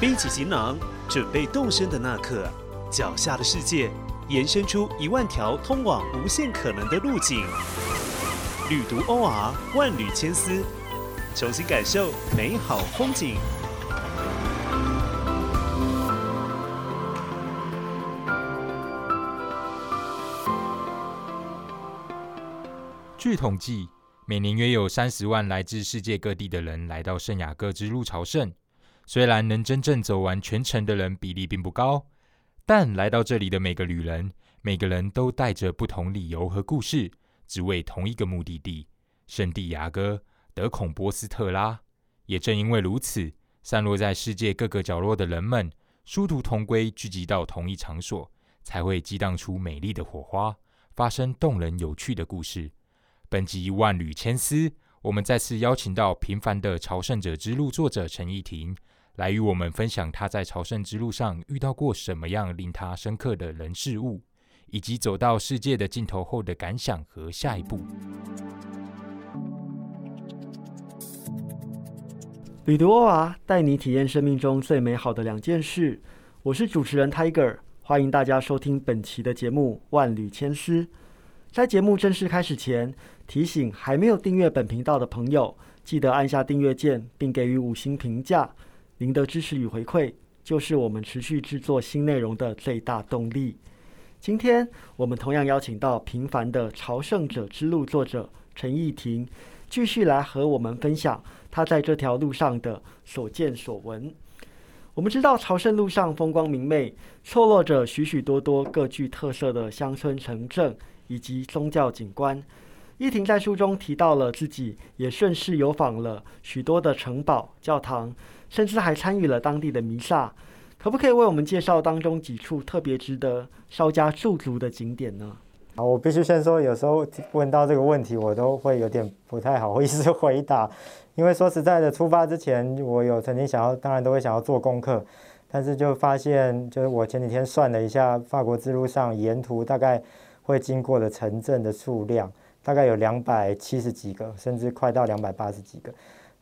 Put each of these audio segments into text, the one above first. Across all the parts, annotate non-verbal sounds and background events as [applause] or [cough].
背起行囊，准备动身的那刻，脚下的世界延伸出一万条通往无限可能的路径。旅途 OR 万缕千丝，重新感受美好风景。据统计，每年约有三十万来自世界各地的人来到圣雅各之路朝圣。虽然能真正走完全程的人比例并不高，但来到这里的每个旅人，每个人都带着不同理由和故事，只为同一个目的地——圣地牙哥、德孔波斯特拉。也正因为如此，散落在世界各个角落的人们，殊途同归，聚集到同一场所，才会激荡出美丽的火花，发生动人有趣的故事。本集万缕千丝，我们再次邀请到《平凡的朝圣者之路》作者陈逸婷，来与我们分享他在朝圣之路上遇到过什么样令他深刻的人事物，以及走到世界的尽头后的感想和下一步。旅途欧娃带你体验生命中最美好的两件事。我是主持人 Tiger，欢迎大家收听本期的节目《万缕千丝》。在节目正式开始前，提醒还没有订阅本频道的朋友，记得按下订阅键，并给予五星评价。您的支持与回馈，就是我们持续制作新内容的最大动力。今天我们同样邀请到《平凡的朝圣者之路》作者陈逸婷，继续来和我们分享他在这条路上的所见所闻。我们知道朝圣路上风光明媚，错落着许许多多各具特色的乡村城镇。以及宗教景观，伊婷在书中提到了自己也顺势游访了许多的城堡、教堂，甚至还参与了当地的弥撒。可不可以为我们介绍当中几处特别值得稍加驻足的景点呢？啊，我必须先说，有时候问到这个问题，我都会有点不太好意思回答，因为说实在的，出发之前我有曾经想要，当然都会想要做功课，但是就发现，就是我前几天算了一下，法国之路上沿途大概。会经过的城镇的数量大概有两百七十几个，甚至快到两百八十几个。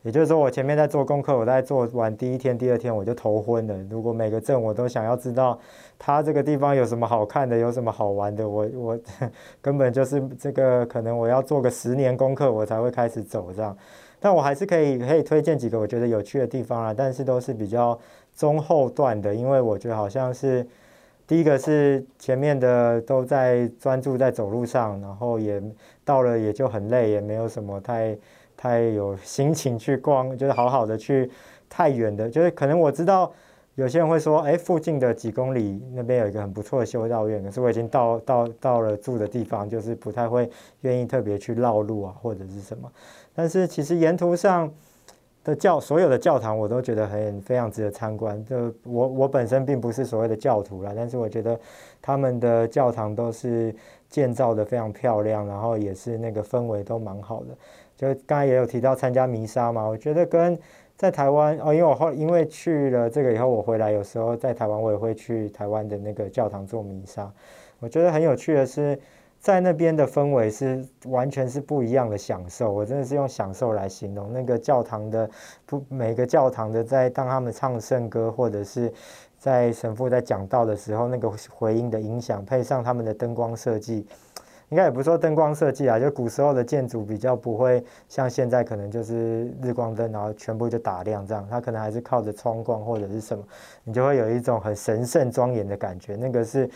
也就是说，我前面在做功课，我在做完第一天、第二天我就头昏了。如果每个镇我都想要知道它这个地方有什么好看的、有什么好玩的，我我 [laughs] 根本就是这个可能我要做个十年功课，我才会开始走这样。但我还是可以可以推荐几个我觉得有趣的地方啊，但是都是比较中后段的，因为我觉得好像是。第一个是前面的都在专注在走路上，然后也到了也就很累，也没有什么太太有心情去逛，就是好好的去太远的，就是可能我知道有些人会说，哎，附近的几公里那边有一个很不错的修道院，可是我已经到到到了住的地方，就是不太会愿意特别去绕路啊或者是什么，但是其实沿途上。的教所有的教堂我都觉得很非常值得参观。就我我本身并不是所谓的教徒啦，但是我觉得他们的教堂都是建造的非常漂亮，然后也是那个氛围都蛮好的。就刚才也有提到参加弥撒嘛，我觉得跟在台湾哦，因为我后因为去了这个以后，我回来有时候在台湾我也会去台湾的那个教堂做弥撒。我觉得很有趣的是。在那边的氛围是完全是不一样的享受，我真的是用享受来形容那个教堂的不每个教堂的在当他们唱圣歌或者是在神父在讲道的时候，那个回音的影响，配上他们的灯光设计，应该也不说灯光设计啊，就古时候的建筑比较不会像现在可能就是日光灯，然后全部就打亮这样，它可能还是靠着窗光或者是什么，你就会有一种很神圣庄严的感觉，那个是。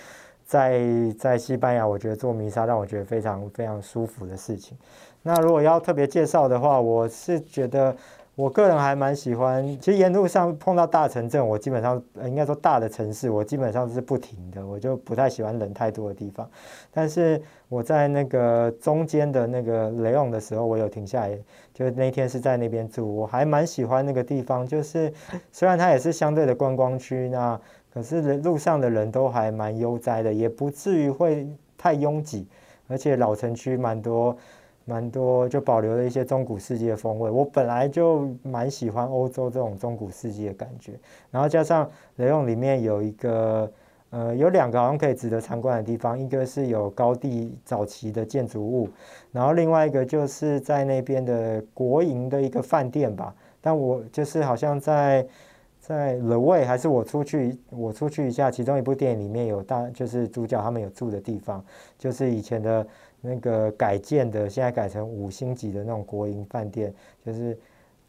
在在西班牙，我觉得做弥撒让我觉得非常非常舒服的事情。那如果要特别介绍的话，我是觉得我个人还蛮喜欢。其实沿路上碰到大城镇，我基本上应该说大的城市，我基本上是不停的，我就不太喜欢人太多的地方。但是我在那个中间的那个雷昂的时候，我有停下来，就那天是在那边住，我还蛮喜欢那个地方。就是 [laughs] 虽然它也是相对的观光区，那。可是路上的人都还蛮悠哉的，也不至于会太拥挤，而且老城区蛮多，蛮多就保留了一些中古世纪的风味。我本来就蛮喜欢欧洲这种中古世纪的感觉，然后加上雷用里面有一个，呃，有两个好像可以值得参观的地方，一个是有高地早期的建筑物，然后另外一个就是在那边的国营的一个饭店吧，但我就是好像在。在 The Way 还是我出去我出去一下，其中一部电影里面有大就是主角他们有住的地方，就是以前的那个改建的，现在改成五星级的那种国营饭店，就是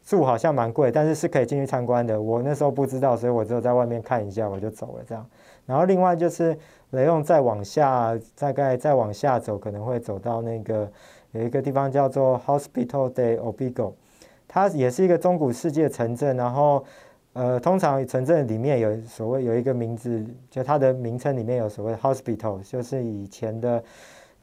住好像蛮贵，但是是可以进去参观的。我那时候不知道，所以我只有在外面看一下我就走了这样。然后另外就是雷用再往下，大概再往下走，可能会走到那个有一个地方叫做 Hospital de Obigo，它也是一个中古世界城镇。然后呃，通常城镇里面有所谓有一个名字，就它的名称里面有所谓 Hospital，就是以前的。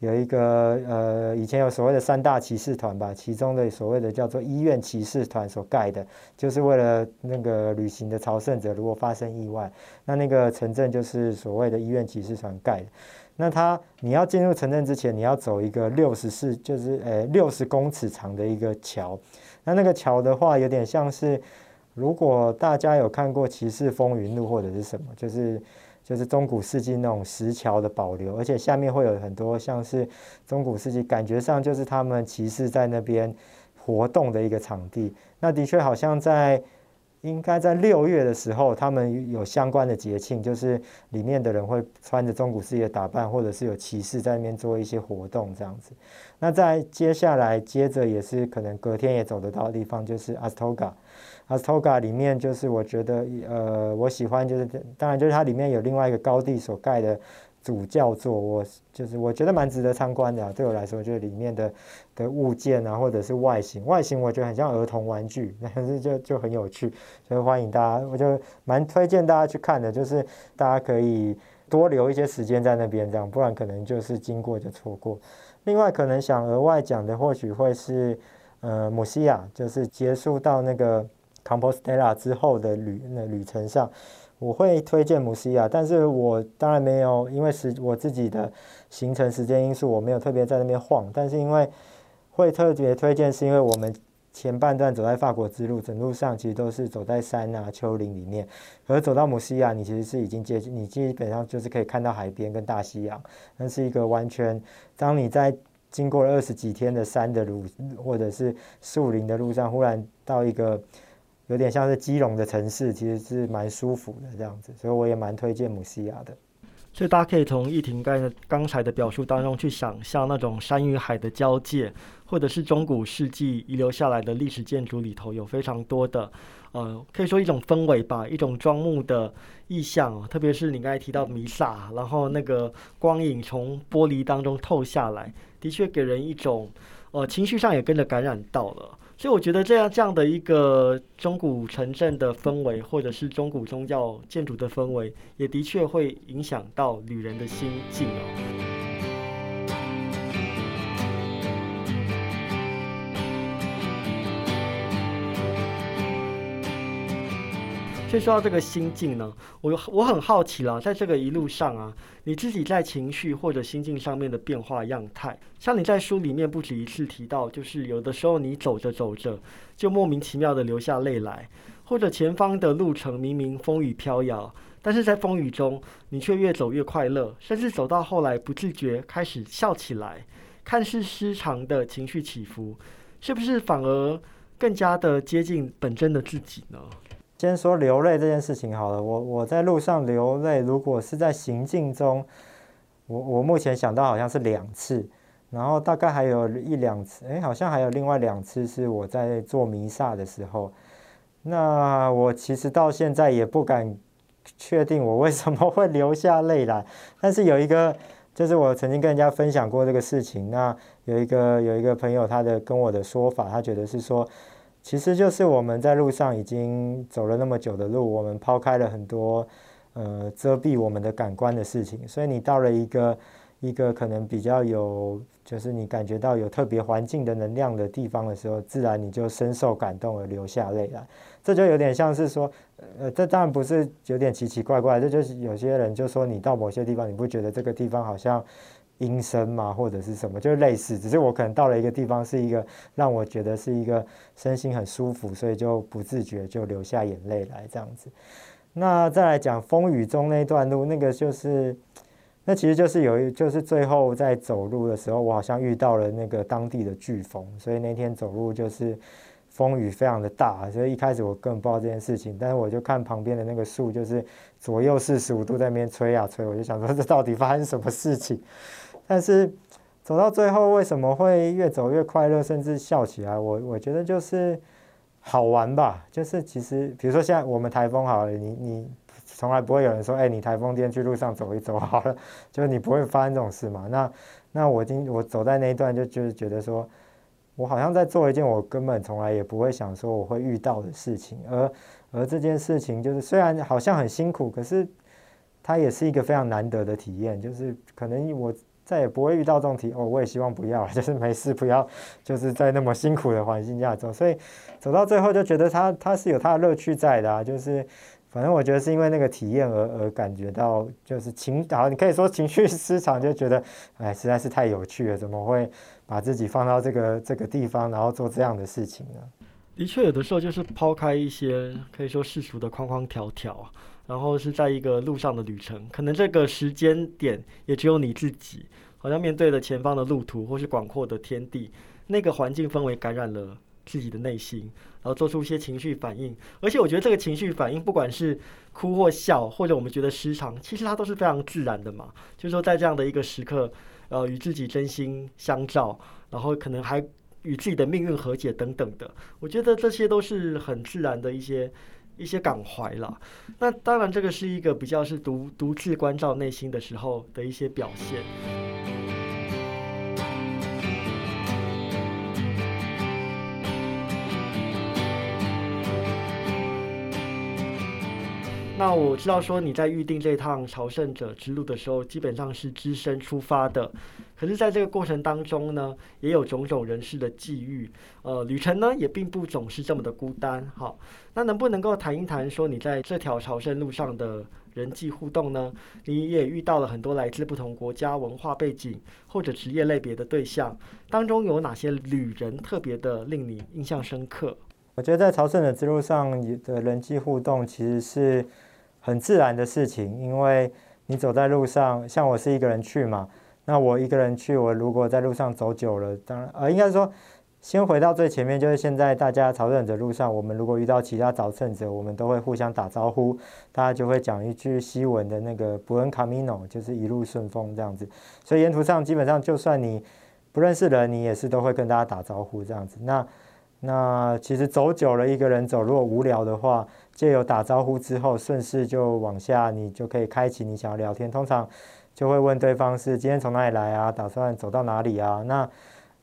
有一个呃，以前有所谓的三大骑士团吧，其中的所谓的叫做医院骑士团所盖的，就是为了那个旅行的朝圣者如果发生意外，那那个城镇就是所谓的医院骑士团盖的。那他你要进入城镇之前，你要走一个六十四，就是呃六十公尺长的一个桥。那那个桥的话，有点像是如果大家有看过《骑士风云录》或者是什么，就是。就是中古世纪那种石桥的保留，而且下面会有很多像是中古世纪，感觉上就是他们骑士在那边活动的一个场地。那的确好像在应该在六月的时候，他们有相关的节庆，就是里面的人会穿着中古世纪打扮，或者是有骑士在那边做一些活动这样子。那在接下来接着也是可能隔天也走得到的地方，就是阿斯托阿斯托加里面就是我觉得，呃，我喜欢就是，当然就是它里面有另外一个高地所盖的主教座，我就是我觉得蛮值得参观的。对我来说，就是里面的的物件啊，或者是外形，外形我觉得很像儿童玩具，[laughs] 但是就就很有趣，所以欢迎大家，我就蛮推荐大家去看的，就是大家可以多留一些时间在那边，这样不然可能就是经过就错过。另外，可能想额外讲的，或许会是呃，母西亚，就是结束到那个。Compostela 之后的旅那旅程上，我会推荐姆西亚，但是我当然没有，因为时我自己的行程时间因素，我没有特别在那边晃。但是因为会特别推荐，是因为我们前半段走在法国之路，整路上其实都是走在山啊、丘陵里面，而走到姆西亚，你其实是已经接近，你基本上就是可以看到海边跟大西洋，那是一个完全，当你在经过了二十几天的山的路或者是树林的路上，忽然到一个。有点像是基隆的城市，其实是蛮舒服的这样子，所以我也蛮推荐姆西亚的。所以大家可以从易婷刚才刚才的表述当中去想象那种山与海的交界，或者是中古世纪遗留下来的历史建筑里头有非常多的，呃，可以说一种氛围吧，一种庄木的意象。特别是你刚才提到弥撒，然后那个光影从玻璃当中透下来，的确给人一种，呃，情绪上也跟着感染到了。所以我觉得这样这样的一个中古城镇的氛围，或者是中古宗教建筑的氛围，也的确会影响到旅人的心境哦。所以说到这个心境呢，我我很好奇了，在这个一路上啊，你自己在情绪或者心境上面的变化样态，像你在书里面不止一次提到，就是有的时候你走着走着就莫名其妙的流下泪来，或者前方的路程明明风雨飘摇，但是在风雨中你却越走越快乐，甚至走到后来不自觉开始笑起来，看似失常的情绪起伏，是不是反而更加的接近本真的自己呢？先说流泪这件事情好了，我我在路上流泪，如果是在行进中，我我目前想到好像是两次，然后大概还有一两次，哎，好像还有另外两次是我在做弥撒的时候，那我其实到现在也不敢确定我为什么会流下泪来，[laughs] 但是有一个就是我曾经跟人家分享过这个事情，那有一个有一个朋友他的跟我的说法，他觉得是说。其实就是我们在路上已经走了那么久的路，我们抛开了很多呃遮蔽我们的感官的事情，所以你到了一个一个可能比较有，就是你感觉到有特别环境的能量的地方的时候，自然你就深受感动而流下泪来。这就有点像是说，呃，这当然不是有点奇奇怪怪，这就是有些人就说你到某些地方，你不觉得这个地方好像。阴森嘛，或者是什么，就类似。只是我可能到了一个地方，是一个让我觉得是一个身心很舒服，所以就不自觉就流下眼泪来这样子。那再来讲风雨中那段路，那个就是，那其实就是有一，就是最后在走路的时候，我好像遇到了那个当地的飓风，所以那天走路就是。风雨非常的大，所以一开始我根本不知道这件事情，但是我就看旁边的那个树，就是左右四十五度在那边吹啊吹，我就想说这到底发生什么事情？但是走到最后，为什么会越走越快乐，甚至笑起来？我我觉得就是好玩吧，就是其实比如说现在我们台风好了，你你从来不会有人说，哎，你台风天去路上走一走好了，[laughs] 就是你不会发生这种事嘛？那那我今我走在那一段就就是觉得说。我好像在做一件我根本从来也不会想说我会遇到的事情，而而这件事情就是虽然好像很辛苦，可是它也是一个非常难得的体验。就是可能我再也不会遇到这种题，哦，我也希望不要，[laughs] 就是没事不要，就是在那么辛苦的环境下走。所以走到最后就觉得它它是有它的乐趣在的啊，就是反正我觉得是因为那个体验而而感觉到就是情，好，你可以说情绪失常，就觉得哎实在是太有趣了，怎么会？把自己放到这个这个地方，然后做这样的事情呢？的确，有的时候就是抛开一些可以说世俗的框框条条，然后是在一个路上的旅程，可能这个时间点也只有你自己，好像面对着前方的路途或是广阔的天地，那个环境氛围感染了自己的内心，然后做出一些情绪反应。而且我觉得这个情绪反应，不管是哭或笑，或者我们觉得失常，其实它都是非常自然的嘛。就是说，在这样的一个时刻。呃，与自己真心相照，然后可能还与自己的命运和解等等的，我觉得这些都是很自然的一些一些感怀了。那当然，这个是一个比较是独独自关照内心的时候的一些表现。那我知道说你在预定这趟朝圣者之路的时候，基本上是只身出发的。可是，在这个过程当中呢，也有种种人事的际遇。呃，旅程呢也并不总是这么的孤单。好，那能不能够谈一谈说你在这条朝圣路上的人际互动呢？你也遇到了很多来自不同国家、文化背景或者职业类别的对象，当中有哪些旅人特别的令你印象深刻？我觉得在朝圣的之路上的人际互动其实是。很自然的事情，因为你走在路上，像我是一个人去嘛，那我一个人去，我如果在路上走久了，当然，呃，应该说，先回到最前面，就是现在大家朝圣者路上，我们如果遇到其他朝圣者，我们都会互相打招呼，大家就会讲一句西文的那个 “buen camino”，就是一路顺风这样子。所以沿途上基本上，就算你不认识人，你也是都会跟大家打招呼这样子。那那其实走久了，一个人走，如果无聊的话，借由打招呼之后，顺势就往下，你就可以开启你想要聊天。通常就会问对方是今天从哪里来啊？打算走到哪里啊？那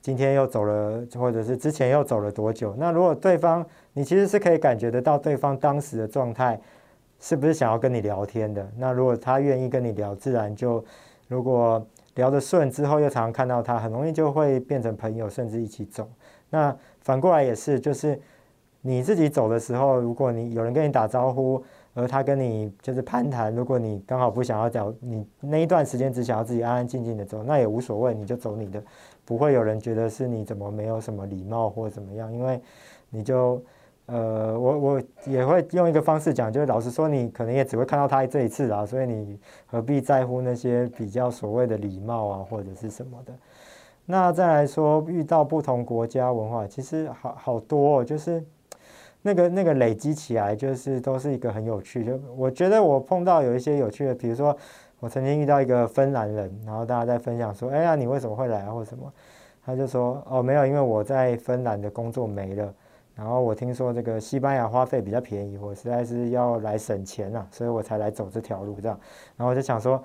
今天又走了，或者是之前又走了多久？那如果对方你其实是可以感觉得到对方当时的状态是不是想要跟你聊天的？那如果他愿意跟你聊，自然就如果聊得顺之后，又常常看到他，很容易就会变成朋友，甚至一起走。那反过来也是，就是你自己走的时候，如果你有人跟你打招呼，而他跟你就是攀谈，如果你刚好不想要走，你那一段时间只想要自己安安静静的走，那也无所谓，你就走你的，不会有人觉得是你怎么没有什么礼貌或怎么样，因为你就呃，我我也会用一个方式讲，就是老实说，你可能也只会看到他这一次啊，所以你何必在乎那些比较所谓的礼貌啊或者是什么的。那再来说，遇到不同国家文化，其实好好多，哦，就是那个那个累积起来，就是都是一个很有趣。就我觉得我碰到有一些有趣的，比如说我曾经遇到一个芬兰人，然后大家在分享说：“哎呀，你为什么会来啊？或什么？”他就说：“哦，没有，因为我在芬兰的工作没了，然后我听说这个西班牙花费比较便宜，我实在是要来省钱啊，所以我才来走这条路这样。”然后我就想说。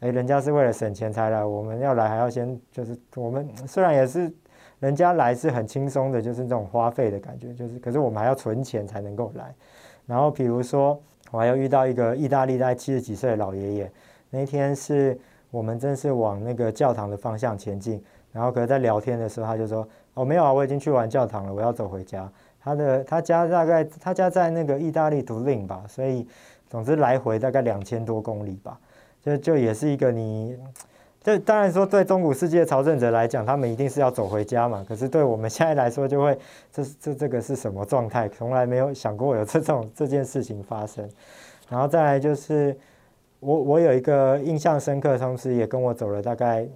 哎，人家是为了省钱才来，我们要来还要先就是我们虽然也是人家来是很轻松的，就是那种花费的感觉，就是可是我们还要存钱才能够来。然后比如说，我还要遇到一个意大利大概七十几岁的老爷爷，那天是我们正是往那个教堂的方向前进，然后可是在聊天的时候他就说：“哦，没有啊，我已经去完教堂了，我要走回家。”他的他家大概他家在那个意大利图林吧，所以总之来回大概两千多公里吧。就就也是一个你，这当然说对中古世界朝圣者来讲，他们一定是要走回家嘛。可是对我们现在来说，就会这这这个是什么状态？从来没有想过有这种这件事情发生。然后再来就是我我有一个印象深刻，同时也跟我走了大概，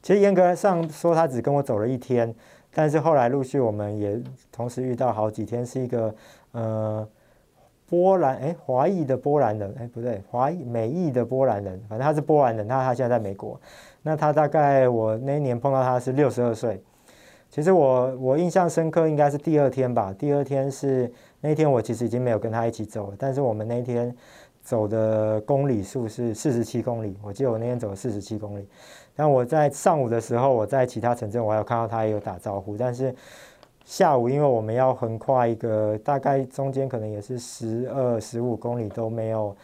其实严格上说他只跟我走了一天。但是后来陆续我们也同时遇到好几天是一个呃波兰哎华裔的波兰人哎不对华裔美裔的波兰人，反正他是波兰人，他他现在在美国。那他大概我那一年碰到他是六十二岁。其实我我印象深刻应该是第二天吧，第二天是那天我其实已经没有跟他一起走了，但是我们那天走的公里数是四十七公里，我记得我那天走了四十七公里。但我在上午的时候，我在其他城镇我还有看到他也有打招呼，但是下午因为我们要横跨一个大概中间可能也是十二十五公里都没有，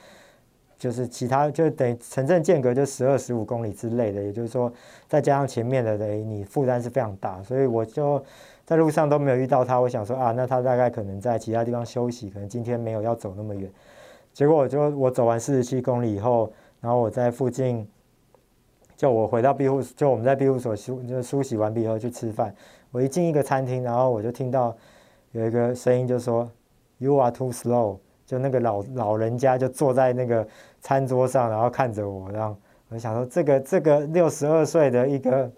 就是其他就等于城镇间隔就十二十五公里之类的，也就是说再加上前面的等于你负担是非常大，所以我就在路上都没有遇到他。我想说啊，那他大概可能在其他地方休息，可能今天没有要走那么远。结果我就我走完四十七公里以后，然后我在附近。就我回到庇护，就我们在庇护所梳就梳洗完毕以后去吃饭。我一进一个餐厅，然后我就听到有一个声音，就说 “You are too slow”。就那个老老人家就坐在那个餐桌上，然后看着我，然后我想说，这个这个六十二岁的一个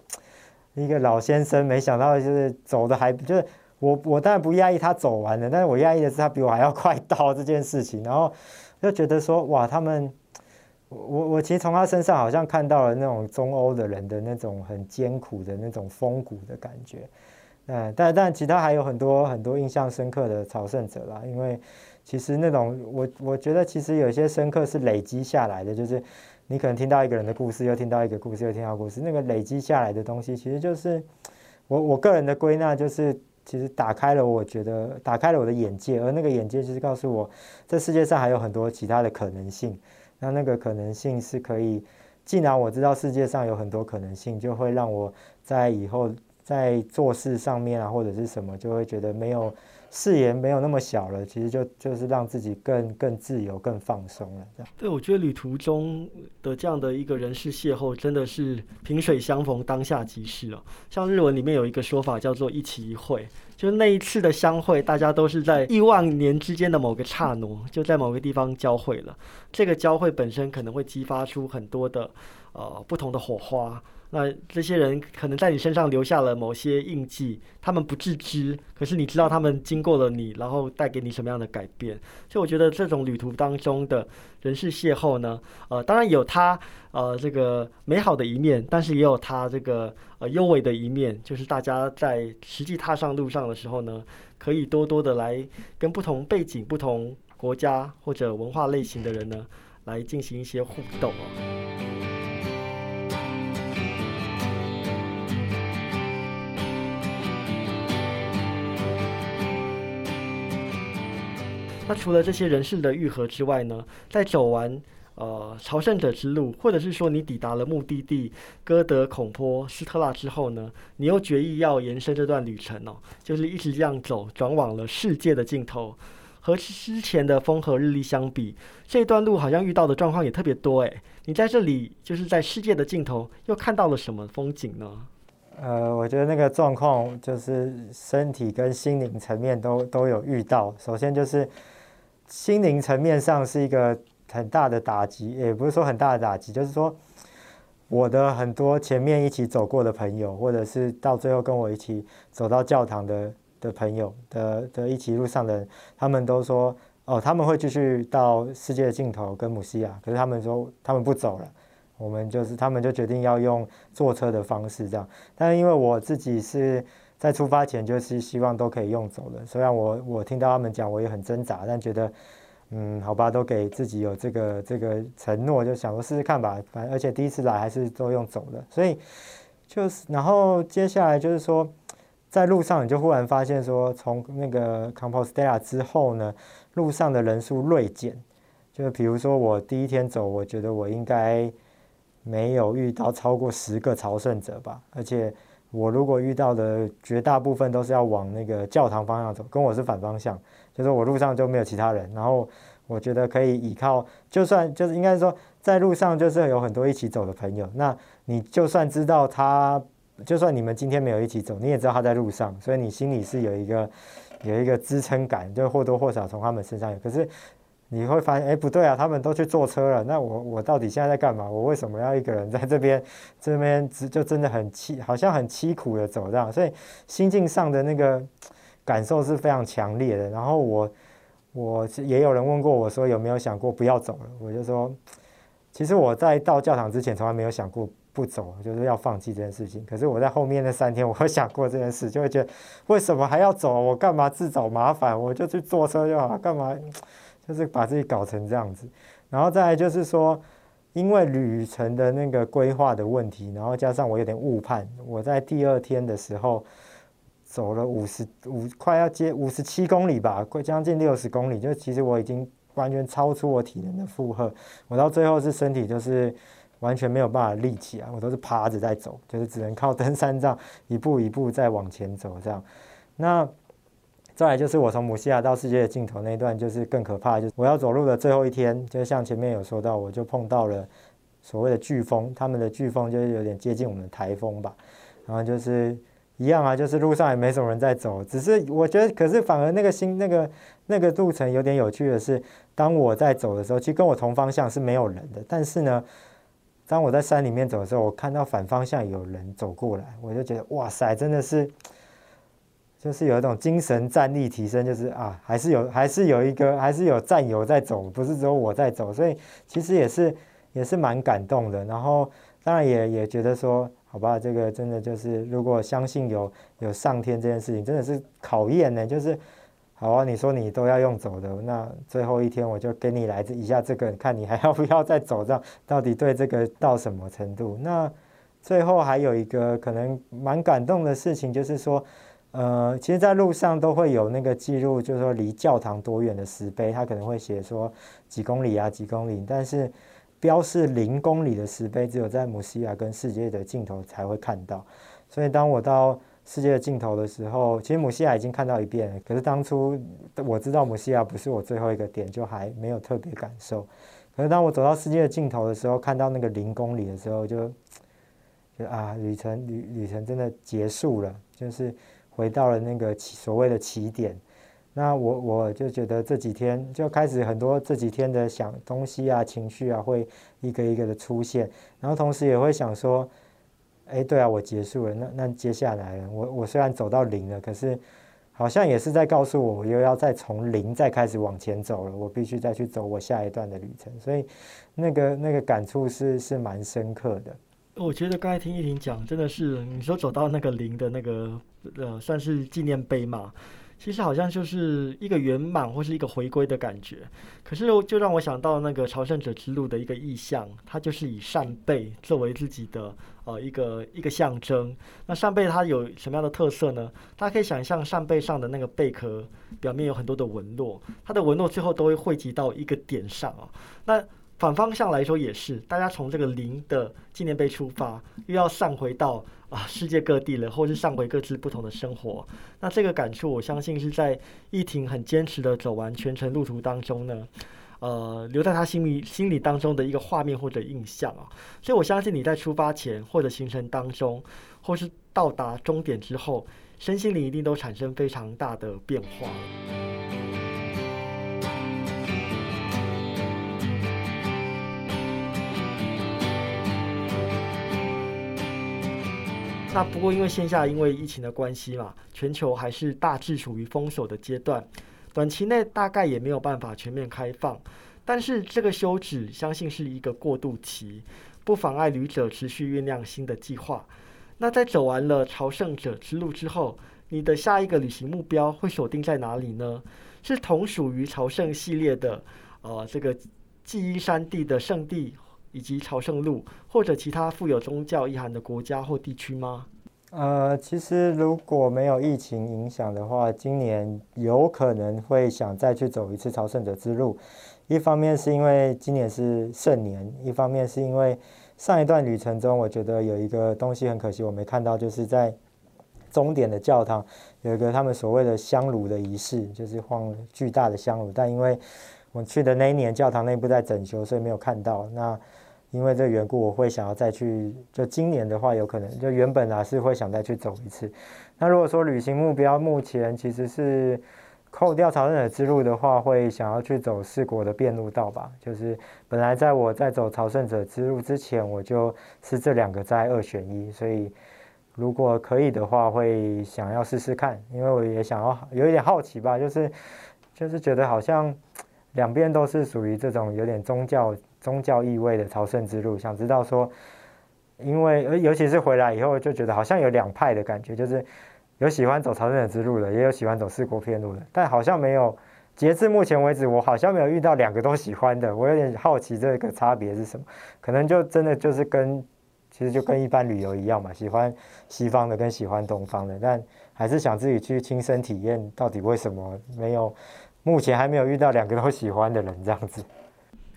一个老先生，没想到就是走的还就是我我当然不压抑他走完了，但是我压抑的是他比我还要快到这件事情，然后就觉得说哇，他们。我我其实从他身上好像看到了那种中欧的人的那种很艰苦的那种风骨的感觉，嗯，但但其他还有很多很多印象深刻的朝圣者啦，因为其实那种我我觉得其实有些深刻是累积下来的，就是你可能听到一个人的故事，又听到一个故事，又听到故事，那个累积下来的东西，其实就是我我个人的归纳就是其实打开了，我觉得打开了我的眼界，而那个眼界就是告诉我，这世界上还有很多其他的可能性。那那个可能性是可以，既然我知道世界上有很多可能性，就会让我在以后在做事上面啊，或者是什么，就会觉得没有视野没有那么小了。其实就就是让自己更更自由、更放松了。这样。对，我觉得旅途中的这样的一个人事邂逅，真的是萍水相逢，当下即逝哦。像日文里面有一个说法叫做“一期一会”。就是那一次的相会，大家都是在亿万年之间的某个刹那，就在某个地方交汇了。这个交汇本身可能会激发出很多的呃不同的火花。那这些人可能在你身上留下了某些印记，他们不自知，可是你知道他们经过了你，然后带给你什么样的改变。所以我觉得这种旅途当中的人事邂逅呢，呃，当然有它呃这个美好的一面，但是也有它这个呃优美的一面，就是大家在实际踏上路上的时候呢，可以多多的来跟不同背景、不同国家或者文化类型的人呢，来进行一些互动哦。那除了这些人事的愈合之外呢，在走完呃朝圣者之路，或者是说你抵达了目的地哥德孔坡斯特拉之后呢，你又决意要延伸这段旅程哦，就是一直这样走，转往了世界的尽头。和之前的风和日丽相比，这段路好像遇到的状况也特别多诶。你在这里就是在世界的尽头，又看到了什么风景呢？呃，我觉得那个状况就是身体跟心灵层面都都有遇到。首先就是。心灵层面上是一个很大的打击，也不是说很大的打击，就是说我的很多前面一起走过的朋友，或者是到最后跟我一起走到教堂的的朋友的的一起路上的人，他们都说哦，他们会继续到世界的尽头跟母西亚，可是他们说他们不走了，我们就是他们就决定要用坐车的方式这样，但是因为我自己是。在出发前就是希望都可以用走的，虽然我我听到他们讲我也很挣扎，但觉得嗯好吧，都给自己有这个这个承诺，就想说试试看吧。反正而且第一次来还是都用走的，所以就是然后接下来就是说在路上你就忽然发现说，从那个 Compostela 之后呢，路上的人数锐减。就比如说我第一天走，我觉得我应该没有遇到超过十个朝圣者吧，而且。我如果遇到的绝大部分都是要往那个教堂方向走，跟我是反方向，就是我路上就没有其他人。然后我觉得可以依靠，就算就是应该说在路上就是有很多一起走的朋友。那你就算知道他，就算你们今天没有一起走，你也知道他在路上，所以你心里是有一个有一个支撑感，就或多或少从他们身上有。可是你会发现，哎，不对啊，他们都去坐车了，那我我到底现在在干嘛？我为什么要一个人在这边 [laughs] 这边就真的很凄，好像很凄苦的走这样，所以心境上的那个感受是非常强烈的。然后我我也有人问过我说有没有想过不要走了，我就说，其实我在到教堂之前从来没有想过。不走就是要放弃这件事情。可是我在后面那三天，我会想过这件事，就会觉得为什么还要走？我干嘛自找麻烦？我就去坐车就好，干嘛就是把自己搞成这样子？然后再来就是说，因为旅程的那个规划的问题，然后加上我有点误判，我在第二天的时候走了五十五，快要接五十七公里吧，快将近六十公里，就其实我已经完全超出我体能的负荷。我到最后是身体就是。完全没有办法立起来，我都是趴着在走，就是只能靠登山杖一步一步在往前走这样。那再来就是我从母西亚到世界的尽头那一段，就是更可怕，就是我要走路的最后一天，就像前面有说到，我就碰到了所谓的飓风，他们的飓风就是有点接近我们的台风吧。然后就是一样啊，就是路上也没什么人在走，只是我觉得，可是反而那个新那个那个路程有点有趣的是，当我在走的时候，其实跟我同方向是没有人的，但是呢。当我在山里面走的时候，我看到反方向有人走过来，我就觉得哇塞，真的是，就是有一种精神战力提升，就是啊，还是有，还是有一个，还是有战友在走，不是只有我在走，所以其实也是也是蛮感动的。然后当然也也觉得说，好吧，这个真的就是如果相信有有上天这件事情，真的是考验呢，就是。好啊，你说你都要用走的，那最后一天我就给你来一下这个，[laughs] 看你还要不要再走，这样到底对这个到什么程度？那最后还有一个可能蛮感动的事情，就是说，呃，其实，在路上都会有那个记录，就是说离教堂多远的石碑，他可能会写说几公里啊，几公里，但是标示零公里的石碑，只有在姆西亚跟世界的尽头才会看到。所以当我到世界的尽头的时候，其实母西亚已经看到一遍了。可是当初我知道母西亚不是我最后一个点，就还没有特别感受。可是当我走到世界的尽头的时候，看到那个零公里的时候，就就啊，旅程旅旅程真的结束了，就是回到了那个所谓的起点。那我我就觉得这几天就开始很多这几天的想东西啊、情绪啊，会一个一个的出现，然后同时也会想说。哎，对啊，我结束了。那那接下来，我我虽然走到零了，可是好像也是在告诉我，我又要再从零再开始往前走了。我必须再去走我下一段的旅程。所以那个那个感触是是蛮深刻的。我觉得刚才听依婷讲，真的是你说走到那个零的那个呃，算是纪念碑嘛。其实好像就是一个圆满或是一个回归的感觉，可是就让我想到那个朝圣者之路的一个意象，它就是以扇贝作为自己的呃一个一个象征。那扇贝它有什么样的特色呢？大家可以想象扇贝上的那个贝壳表面有很多的纹络，它的纹络最后都会汇集到一个点上啊。那反方向来说也是，大家从这个零的纪念碑出发，又要上回到啊世界各地了，或是上回各自不同的生活。那这个感触，我相信是在一婷很坚持的走完全程路途当中呢，呃，留在他心里心里当中的一个画面或者印象啊。所以我相信你在出发前或者行程当中，或是到达终点之后，身心灵一定都产生非常大的变化。那不过，因为线下因为疫情的关系嘛，全球还是大致处于封锁的阶段，短期内大概也没有办法全面开放。但是这个休止，相信是一个过渡期，不妨碍旅者持续酝酿新的计划。那在走完了朝圣者之路之后，你的下一个旅行目标会锁定在哪里呢？是同属于朝圣系列的，呃，这个记忆山地的圣地。以及朝圣路，或者其他富有宗教意涵的国家或地区吗？呃，其实如果没有疫情影响的话，今年有可能会想再去走一次朝圣者之路。一方面是因为今年是圣年，一方面是因为上一段旅程中，我觉得有一个东西很可惜我没看到，就是在终点的教堂有一个他们所谓的香炉的仪式，就是放巨大的香炉，但因为我去的那一年教堂内部在整修，所以没有看到。那因为这缘故，我会想要再去。就今年的话，有可能就原本啊是会想再去走一次。那如果说旅行目标，目前其实是扣掉朝圣者之路的话，会想要去走四国的遍路道吧。就是本来在我在走朝圣者之路之前，我就是这两个在二选一，所以如果可以的话，会想要试试看，因为我也想要有一点好奇吧，就是就是觉得好像两边都是属于这种有点宗教宗教意味的朝圣之路，想知道说，因为尤其是回来以后就觉得好像有两派的感觉，就是。有喜欢走朝圣者之路的，也有喜欢走四国片路的，但好像没有。截至目前为止，我好像没有遇到两个都喜欢的。我有点好奇这个差别是什么？可能就真的就是跟，其实就跟一般旅游一样嘛，喜欢西方的跟喜欢东方的，但还是想自己去亲身体验，到底为什么没有？目前还没有遇到两个都喜欢的人这样子。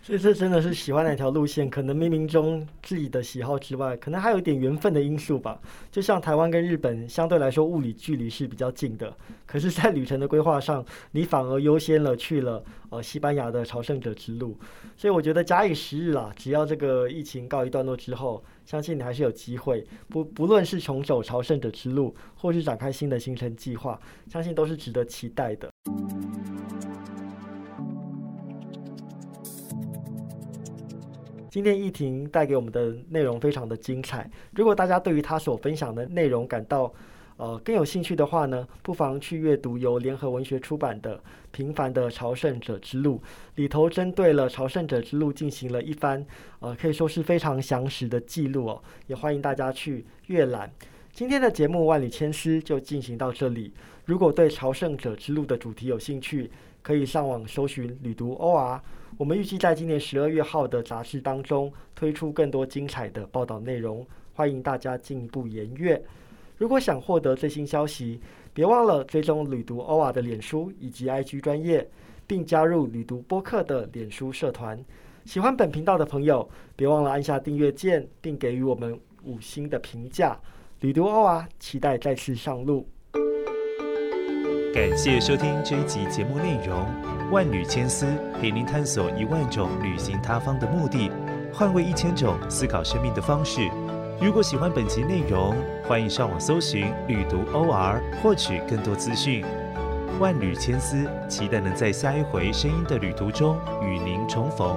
所以这真的是喜欢哪条路线，可能冥冥中自己的喜好之外，可能还有一点缘分的因素吧。就像台湾跟日本相对来说物理距离是比较近的，可是，在旅程的规划上，你反而优先了去了呃西班牙的朝圣者之路。所以我觉得假以时日啦，只要这个疫情告一段落之后，相信你还是有机会。不不论是重走朝圣者之路，或是展开新的行程计划，相信都是值得期待的。今天易婷带给我们的内容非常的精彩。如果大家对于他所分享的内容感到呃更有兴趣的话呢，不妨去阅读由联合文学出版的《平凡的朝圣者之路》，里头针对了朝圣者之路进行了一番呃可以说是非常详实的记录哦，也欢迎大家去阅览。今天的节目《万里千丝》就进行到这里。如果对朝圣者之路的主题有兴趣，可以上网搜寻“旅读 OR”。我们预计在今年十二月号的杂志当中推出更多精彩的报道内容，欢迎大家进一步研阅。如果想获得最新消息，别忘了追踪旅读欧瓦的脸书以及 IG 专业，并加入旅读播客的脸书社团。喜欢本频道的朋友，别忘了按下订阅键，并给予我们五星的评价。旅读欧瓦，期待再次上路。感谢收听这一集节目内容，万缕千丝陪您探索一万种旅行他方的目的，换位一千种思考生命的方式。如果喜欢本集内容，欢迎上网搜寻旅读 OR，获取更多资讯。万缕千丝，期待能在下一回声音的旅途中与您重逢。